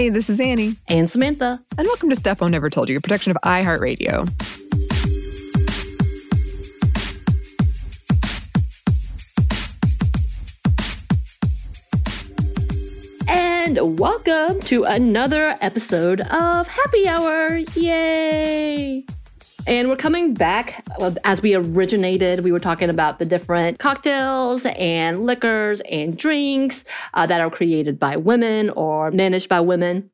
Hey, this is Annie, And Samantha. and welcome to Stuff I Never Told You, a production of iHeartRadio. And welcome to another episode of Happy Hour. Yay! And we're coming back as we originated. We were talking about the different cocktails and liquors and drinks uh, that are created by women or managed by women.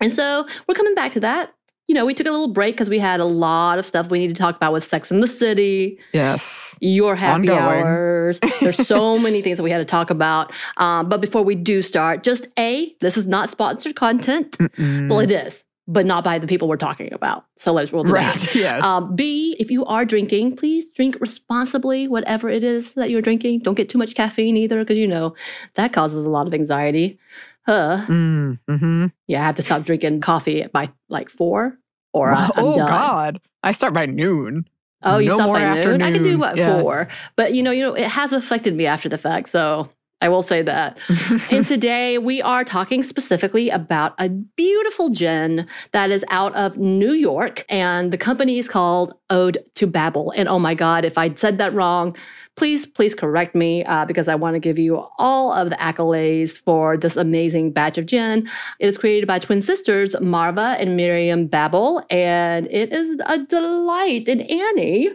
And so we're coming back to that. You know, we took a little break because we had a lot of stuff we need to talk about with Sex in the City, Yes. your happy Ongoing. hours. There's so many things that we had to talk about. Um, but before we do start, just A, this is not sponsored content. Mm-mm. Well, it is, but not by the people we're talking about. So let's rule that. right. Yes. Um, B, if you are drinking, please drink responsibly, whatever it is that you're drinking. Don't get too much caffeine either, because you know that causes a lot of anxiety. Huh. mm, hmm Yeah, I have to stop drinking coffee by like four, or I- I'm oh, done. God. I start by noon. Oh, you No stop by noon. I can do what Yeah. four, but you know, you know, it has affected me after the fact. So I will say that. and today we are talking specifically about a beautiful gin that is out of New York, and the company is called Ode to Babel. And oh my God, if I said that wrong, please, please correct me uh, because I want to give you all of the accolades for this amazing batch of gin. It is created by twin sisters Marva and Miriam Babel, and it is a delight. And Annie,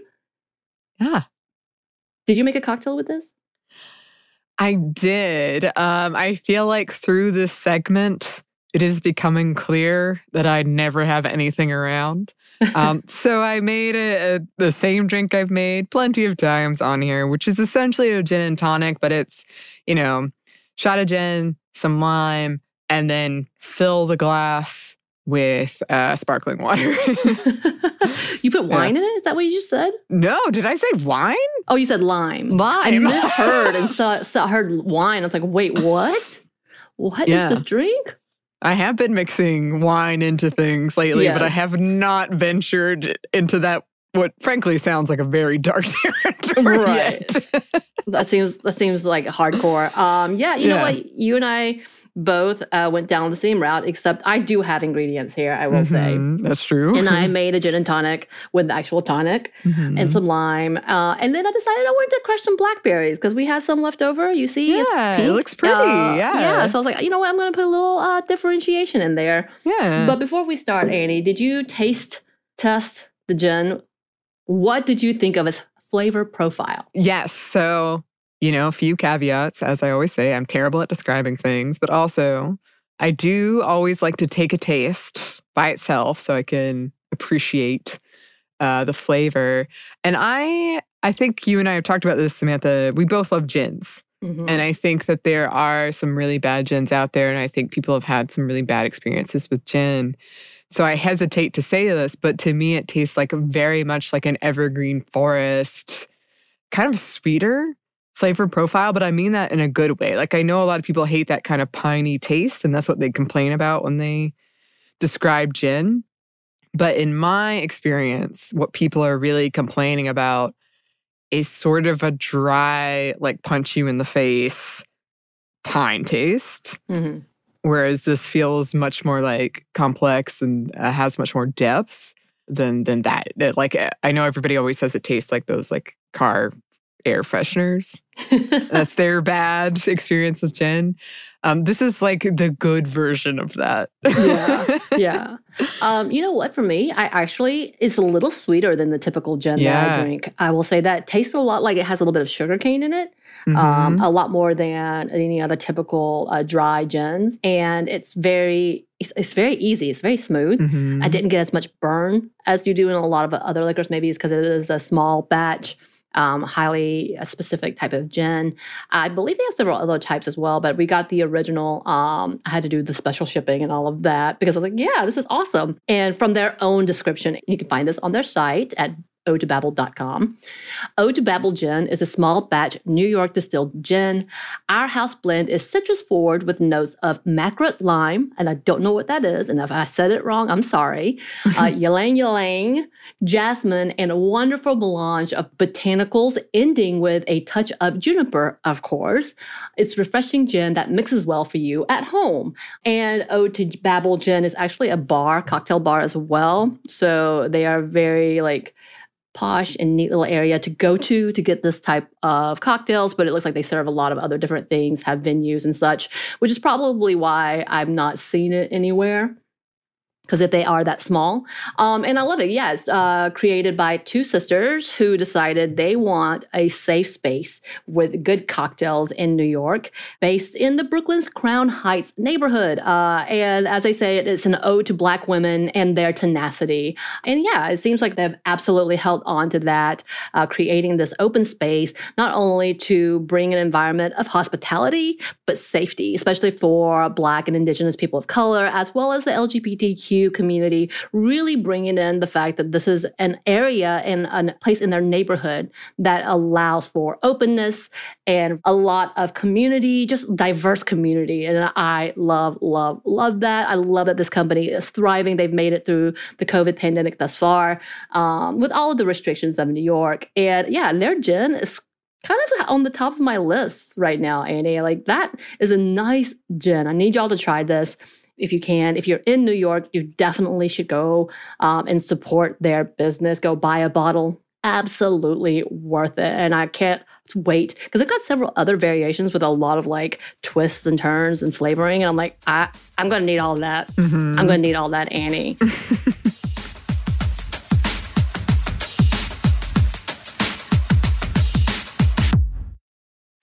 yeah. did you make a cocktail with this? I did. Um, I feel like through this segment, it is becoming clear that I never have anything around. Um, so I made a, a, the same drink I've made plenty of times on here, which is essentially a gin and tonic, but it's, you know, shot of gin, some lime, and then fill the glass with uh, sparkling water. you put wine in it? Is that what you just said? no, did I say wine? Oh, you said lime. I Lime. misheard and saw, saw heard wine. I was like, wait, what? What is Yeah. this drink? I have been mixing wine into things lately, but I have not ventured into that what frankly sounds like a very dark territory. Right. That seems that seems like hardcore. Um, yeah, you know what? You and I both uh, went down the same route, except I do have ingredients here. I will say. Mhm, that's true. And I made a gin and tonic with the actual tonic Mhm. and some lime. Uh, and then I decided I wanted to crush some blackberries because we had some left over. You see? Yeah, it looks pretty. Uh, yeah, Yeah. So I was like, you know what? I'm going to put a little uh, differentiation in there. yeah. But before we start, Annie, did you taste test the gin? What did you think of its flavor profile? Yes. So, you know, a few caveats. As I always say, I'm terrible at describing things, but also I do always like to take a taste by itself so I can appreciate uh, the flavor. And I, I think you and I have talked about this, Samantha. We both love gins. Mhm. And I think that there are some really bad gins out there. And I think people have had some really bad experiences with gin. So I hesitate to say this, but to me, it tastes like very much like an evergreen forest, kind of sweeter flavor profile. But I mean that in a good way. Like I know a lot of people hate that kind of piney taste, and that's what they complain about when they describe gin. But in my experience, what people are really complaining about is sort of a dry, like punch you in the face pine taste. Mhm. Whereas this feels much more like complex and uh, has much more depth than than that. That, Like uh, I know everybody always says it tastes like those like car air fresheners. That's their bad experience with gin. Um, this is like the good version of that. yeah, yeah. Um, you know what? For me, I actually it's a little sweeter than the typical gin that I drink. I will say that it tastes a lot like it has a little bit of sugar cane in it. Um, Mhm. a lot more than any other typical uh, dry gins, and it's very it's, it's very easy. It's very smooth. Mhm. I didn't get as much burn as you do in a lot of other liquors. Maybe it's because it is a small batch, um, highly specific type of gin. I believe they have several other types as well, but we got the original. Um, I had to do the special shipping and all of that because I was like, yeah, this is awesome. And from their own description, you can find this on their site at odebabble.com. Ode to Babel Gin is a small batch New York distilled gin. Our house blend is citrus forward with notes of mackerel lime, and I don't know what that is. And if I said it wrong, I'm sorry. Uh, ylang ylang, jasmine, and a wonderful melange of botanicals, ending with a touch of juniper, of course. It's refreshing gin that mixes well for you at home. And Ode to Babel Gin is actually a bar, cocktail bar as well. So they are very like posh and neat little area to go to to get this type of cocktails, but it looks like they serve a lot of other different things, have venues and such, which is probably why I've not seen it anywhere. Because if they are that small, um, and I love it. Yes, uh, created by two sisters who decided they want a safe space with good cocktails in New York, based in the Brooklyn's Crown Heights neighborhood. Uh, and as I say, it's an ode to Black women and their tenacity. And yeah, it seems like they've absolutely held on to that, uh, creating this open space, not only to bring an environment of hospitality, but safety, especially for Black and Indigenous people of color, as well as the LGBTQ community, really bringing in the fact that this is an area and a place in their neighborhood that allows for openness and a lot of community, just diverse community. And I love, love, love that. I love that this company is thriving. They've made it through the COVID pandemic thus far um, with all of the restrictions of New York. And yeah, their gin is kind of on the top of my list right now, Annie. Like that is a nice gin. I need y'all to try this if you can. If you're in New York, you definitely should go um, and support their business. Go buy a bottle. Absolutely worth it. And I can't wait because I've got several other variations with a lot of like twists and turns and flavoring. And I'm like, I, I'm going to need all of that. I'm going to need all that, Annie.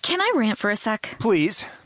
Can I rant for a sec? Please.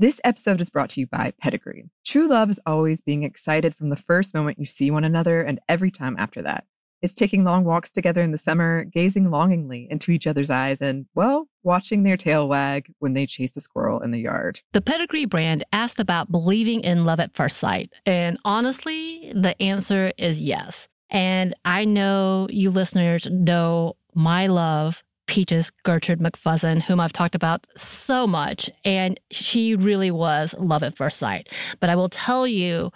This episode is brought to you by Pedigree. True love is always being excited from the first moment you see one another and every time after that. It's taking long walks together in the summer, gazing longingly into each other's eyes, and, well, watching their tail wag when they chase a squirrel in the yard. The Pedigree brand asked about believing in love at first sight. And honestly, the answer is yes. And I know you listeners know my love Peaches Gertrude McFuzzin, whom I've talked about so much, and she really was love at first sight. But I will tell you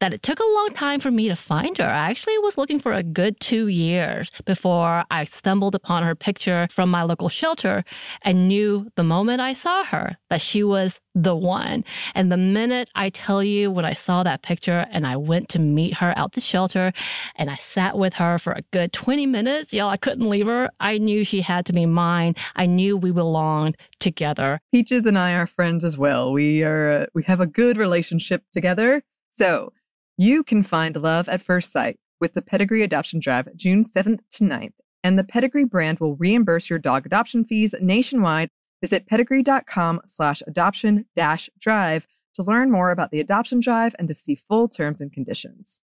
that it took a long time for me to find her. I actually was looking for a good two years before I stumbled upon her picture from my local shelter and knew the moment I saw her that she was the one. And the minute I tell you when I saw that picture and I went to meet her out the shelter and I sat with her for a good 20 minutes, y'all, I couldn't leave her. I knew she had to be mine. I knew we belonged together. Peaches and I are friends as well. We are uh, we have a good relationship together. So, you can find love at first sight with the Pedigree Adoption Drive June 7th to 9th, and the Pedigree brand will reimburse your dog adoption fees nationwide. Visit pedigree.com slash adoption dash drive to learn more about the adoption drive and to see full terms and conditions.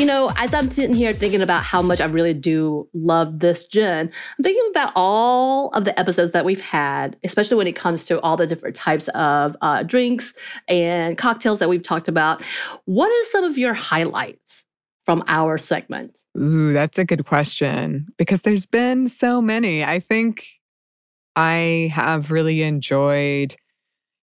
You know, as I'm sitting here thinking about how much I really do love this gin, I'm thinking about all of the episodes that we've had, especially when it comes to all the different types of uh, drinks and cocktails that we've talked about. What are some of your highlights from our segment? Ooh, that's a good question because there's been so many. I think I have really enjoyed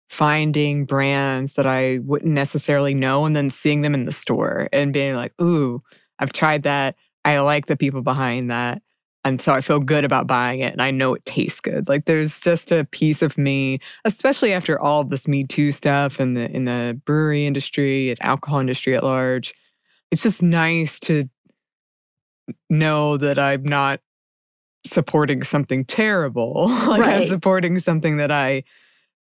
finding brands that I wouldn't necessarily know and then seeing them in the store and being like, ooh, I've tried that. I like the people behind that. And so I feel good about buying it and I know it tastes good. Like there's just a piece of me, especially after all this Me Too stuff and the in the brewery industry and alcohol industry at large. It's just nice to know that I'm not supporting something terrible. like Right. I'm supporting something that I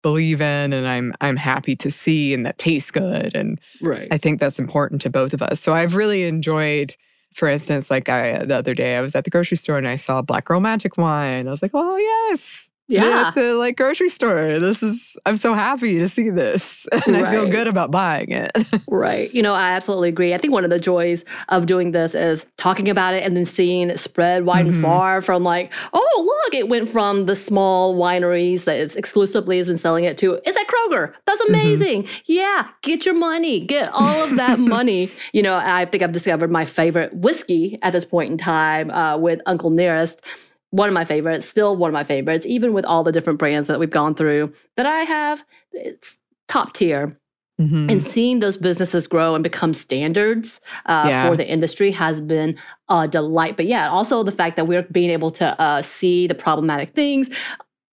believe in and I'm I'm happy to see and that tastes good and Right. I think that's important to both of us. So I've really enjoyed for instance like I the other day I was at the grocery store and I saw Black Girl Magic wine. I was like, "Oh, yes." Yeah. At the like grocery store. This is I'm so happy to see this and I feel good about buying it. Right. You know, I absolutely agree. I think one of the joys of doing this is talking about it and then seeing it spread wide and Mhm. far from like, oh, look, it went from the small wineries that it's exclusively has been selling it to, it's at Kroger. That's amazing. Yeah, get your money, get all of that money. You know, I think I've discovered my favorite whiskey at this point in time uh, with Uncle Nearest. One of my favorites, still one of my favorites, even with all the different brands that we've gone through that I have, it's top tier Mhm. and seeing those businesses grow and become standards uh, Yeah. for the industry has been a delight. But yeah, also the fact that we're being able to uh, see the problematic things.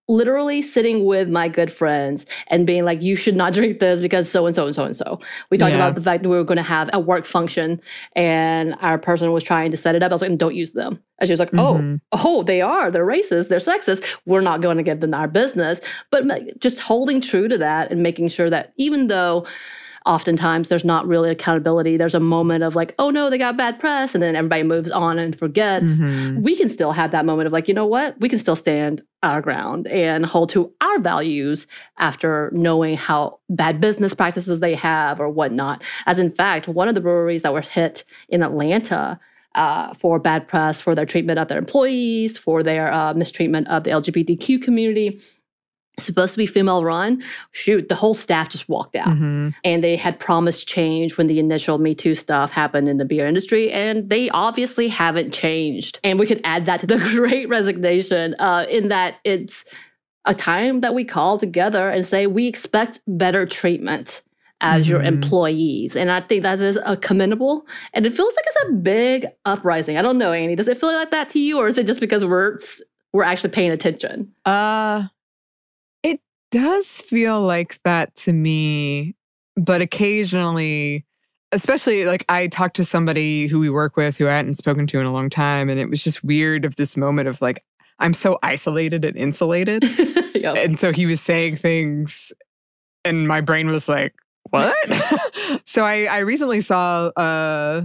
Literally sitting with my good friends and being like, you should not drink this because so and so and so and so. We talked Yeah. about the fact that we were going to have a work function and our person was trying to set it up. I was like, don't use them. And she was like, oh, Mhm. oh, they are. They're racist. They're sexist. We're not going to give them our business. But just holding true to that and making sure that even though oftentimes there's not really accountability, there's a moment of like, oh no, they got bad press. And then everybody moves on and forgets. Mhm. We can still have that moment of like, you know what? We can still stand our ground and hold to our values after knowing how bad business practices they have or whatnot. As in fact, one of the breweries that were hit in Atlanta uh, for bad press for their treatment of their employees, for their uh, mistreatment of the LGBTQ community. Supposed to be female run. Shoot, the whole staff just walked out. Mhm. And they had promised change when the initial Me Too stuff happened in the beer industry, and they obviously haven't changed. And we could add that to the great resignation uh, in that it's a time that we call together and say, we expect better treatment as your Mhm. employees. And I think that is a commendable. And it feels like it's a big uprising. I don't know, Annie. Does it feel like that to you, or is it just because we're we're actually paying attention? Uh does feel like that to me, but occasionally especially like I talked to somebody who we work with who I hadn't spoken to in a long time and it was just weird of this moment of like I'm so isolated and insulated. Yep. And so he was saying things and my brain was like, "What?" so I I recently saw uh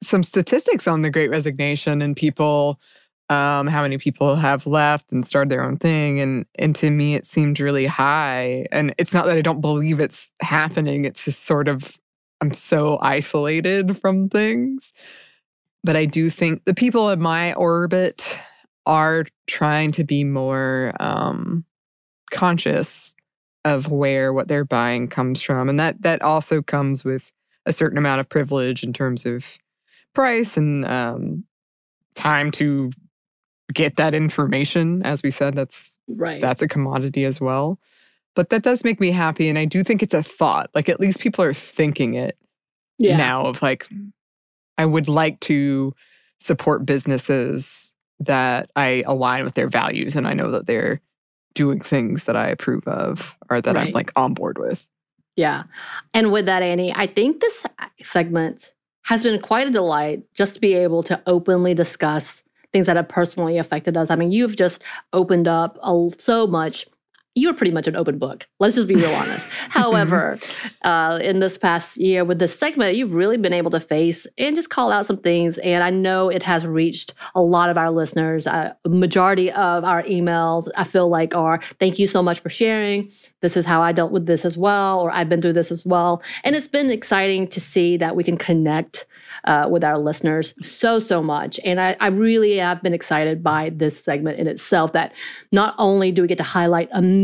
some statistics on the great resignation and people um, how many people have left and started their own thing. And and to me, it seemed really high. And it's not that I don't believe it's happening. It's just sort of I'm so isolated from things. But I do think the people in my orbit are trying to be more um, conscious of where what they're buying comes from, and that that also comes with a certain amount of privilege in terms of price and um, time to get that information. As we said, that's right. That's a commodity as well. But that does make me happy, and I do think it's a thought. Like at least people are thinking it yeah. now. Of like, I would like to support businesses that I align with their values, and I know that they're doing things that I approve of or that right. I'm like on board with. Yeah. And with that, Annie, I think this segment has been quite a delight just to be able to openly discuss things that have personally affected us. I mean, you've just opened up so much you're pretty much an open book. Let's just be real honest. However, uh, in this past year with this segment, you've really been able to face and just call out some things. And I know it has reached a lot of our listeners. Uh, majority of our emails, I feel like, are thank you so much for sharing. This is how I dealt with this as well, or I've been through this as well. And it's been exciting to see that we can connect uh, with our listeners so, so much. And I, I really have been excited by this segment in itself that not only do we get to highlight amazing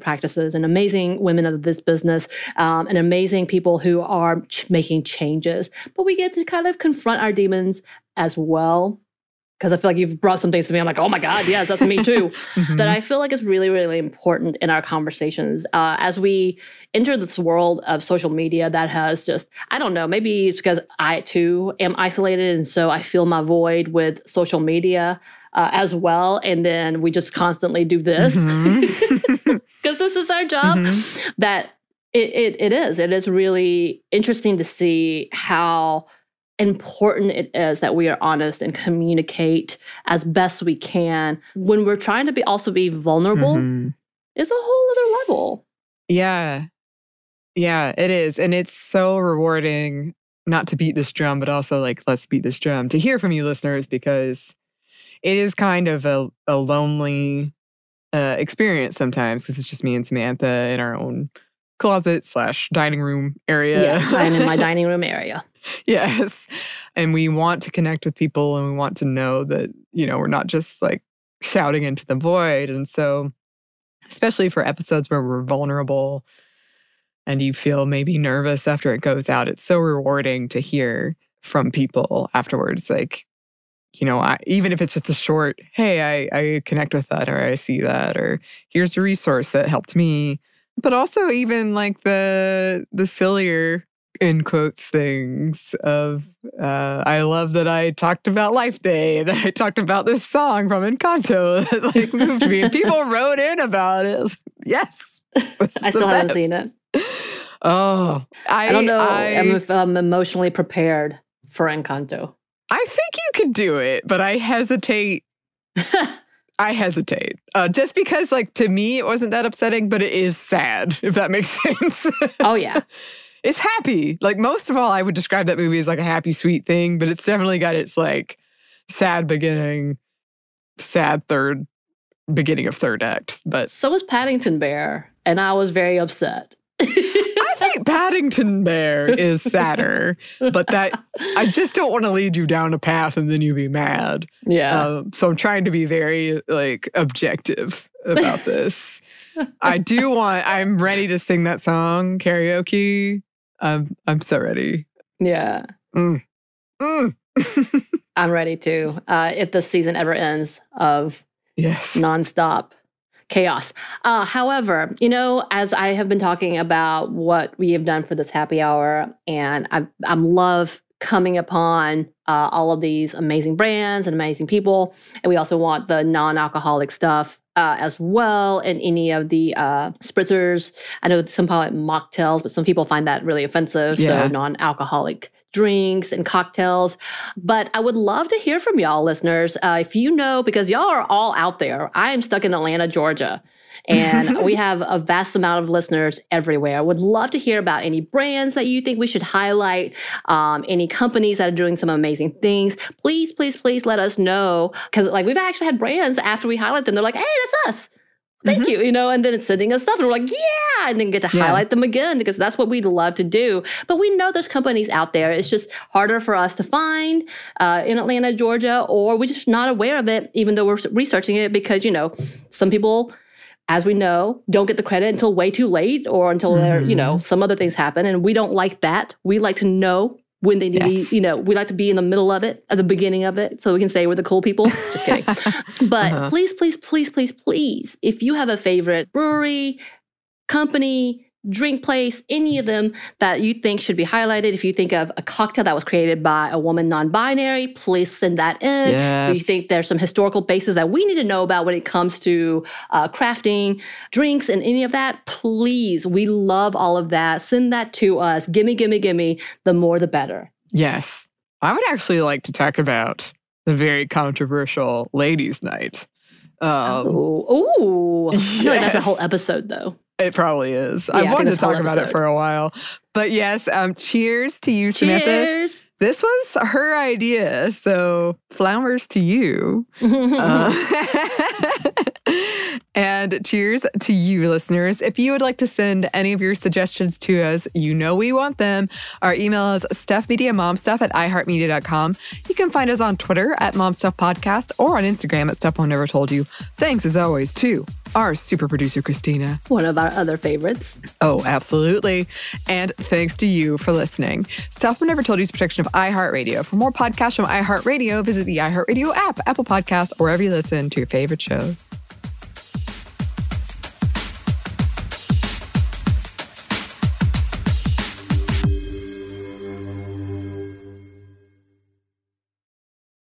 practices and amazing women of this business um, and amazing people who are ch- making changes, but we get to kind of confront our demons as well because I feel like you've brought some things to me. I'm like, oh my God, yes, that's me too. mm-hmm. That I feel like is really, really important in our conversations uh, as we enter this world of social media that has just, I don't know, maybe it's because I too am isolated. And so I feel my void with social media. Uh, as well. And then we just constantly do this because mm-hmm. this is our job. Mm-hmm. That it, it, it is. It is really interesting to see how important it is that we are honest and communicate as best we can. When we're trying to be also be vulnerable mm-hmm. is a whole other level. Yeah. Yeah it is. And it's so rewarding not to beat this drum but also like let's beat this drum to hear from you listeners because it is kind of a, a lonely uh, experience sometimes because it's just me and samantha in our own closet slash dining room area yeah i'm in my dining room area yes. And we want to connect with people and we want to know that, you know, we're not just like shouting into the void. And so, especially for episodes where we're vulnerable and you feel maybe nervous after it goes out, it's so rewarding to hear from people afterwards. Like, you know, I, even if it's just a short, hey, I, I connect with that or I see that, or here's a resource that helped me. But also even like the the sillier in quotes things of uh, I love that I talked about Life Day, that I talked about this song from Encanto that like moved me, and people wrote in about it. Yes, I still haven't seen it. Oh, I, I don't know I, if I'm emotionally prepared for Encanto. I think you could do it, but I hesitate. I hesitate. Uh, just because, like, to me, it wasn't that upsetting, but it is sad, if that makes sense. oh, yeah it's happy. Like most of all, I would describe that movie as like a happy, sweet thing, but it's definitely got its like sad beginning, sad third beginning of third act. But so was Paddington Bear, and I was very upset. Paddington Bear is sadder, but that I just don't want to lead you down a path and then you be mad. Yeah. Um, so I'm trying to be very like objective about this. I do want. I'm ready to sing that song karaoke. I'm I'm so ready. Yeah. Mm. Mm. I'm ready to. Uh, if the season ever ends of yes nonstop chaos. Uh, however, you know, as I have been talking about what we have done for this happy hour, and I I love coming upon uh, all of these amazing brands and amazing people, and we also want the non-alcoholic stuff uh, as well and any of the uh, spritzers. I know some call it mocktails, but some people find that really offensive. Yeah. So non alcoholic drinks and cocktails. But I would love to hear from y'all, listeners. Uh, if you know, because y'all are all out there. I am stuck in Atlanta, Georgia. And we have a vast amount of listeners everywhere. I would love to hear about any brands that you think we should highlight, um, any companies that are doing some amazing things. Please, please, please let us know. Because, like, we've actually had brands after we highlight them, they're like, hey, that's us. Thank mm-hmm. you, you know, and then it's sending us stuff, and we're like, yeah, and then get to yeah. highlight them again because that's what we'd love to do. But we know there's companies out there. It's just harder for us to find uh, in Atlanta, Georgia, or we're just not aware of it, even though we're researching it because, you know, some people as we know, don't get the credit until way too late or until mm-hmm. you know, some other things happen. And we don't like that. We like to know when they need, yes. you know, we like to be in the middle of it, at the beginning of it, so we can say we're the cool people. Just kidding. but uh-huh. please, please, please, please, please, if you have a favorite brewery, company, drink place, any of them that you think should be highlighted. If you think of a cocktail that was created by a woman non binary, please send that in. Yes. If you think there's some historical bases that we need to know about when it comes to uh, crafting drinks and any of that, please, we love all of that. Send that to us. Gimme, gimme, gimme. The more, the better. Yes. I would actually like to talk about the very controversial ladies' night. Um, oh, I feel yes. like that's a whole episode, though. It probably is. Yeah, I've wanted to talk about it for a while. But yes, um, cheers to you, Samantha. Cheers. This was her idea. So flowers to you. uh, and cheers to you, listeners. If you would like to send any of your suggestions to us, you know we want them. Our email is stuffmediamomstuff at iheartmedia.com. You can find us on Twitter at momstuffpodcast or on Instagram at stuff never told you. Thanks as always, too our super producer, Christina. One of our other favorites. Oh, absolutely. And thanks to you for listening. Mom Never Told You is production of iHeartRadio. For more podcasts from iHeartRadio, visit the iHeartRadio app, Apple Podcast, or wherever you listen to your favorite shows.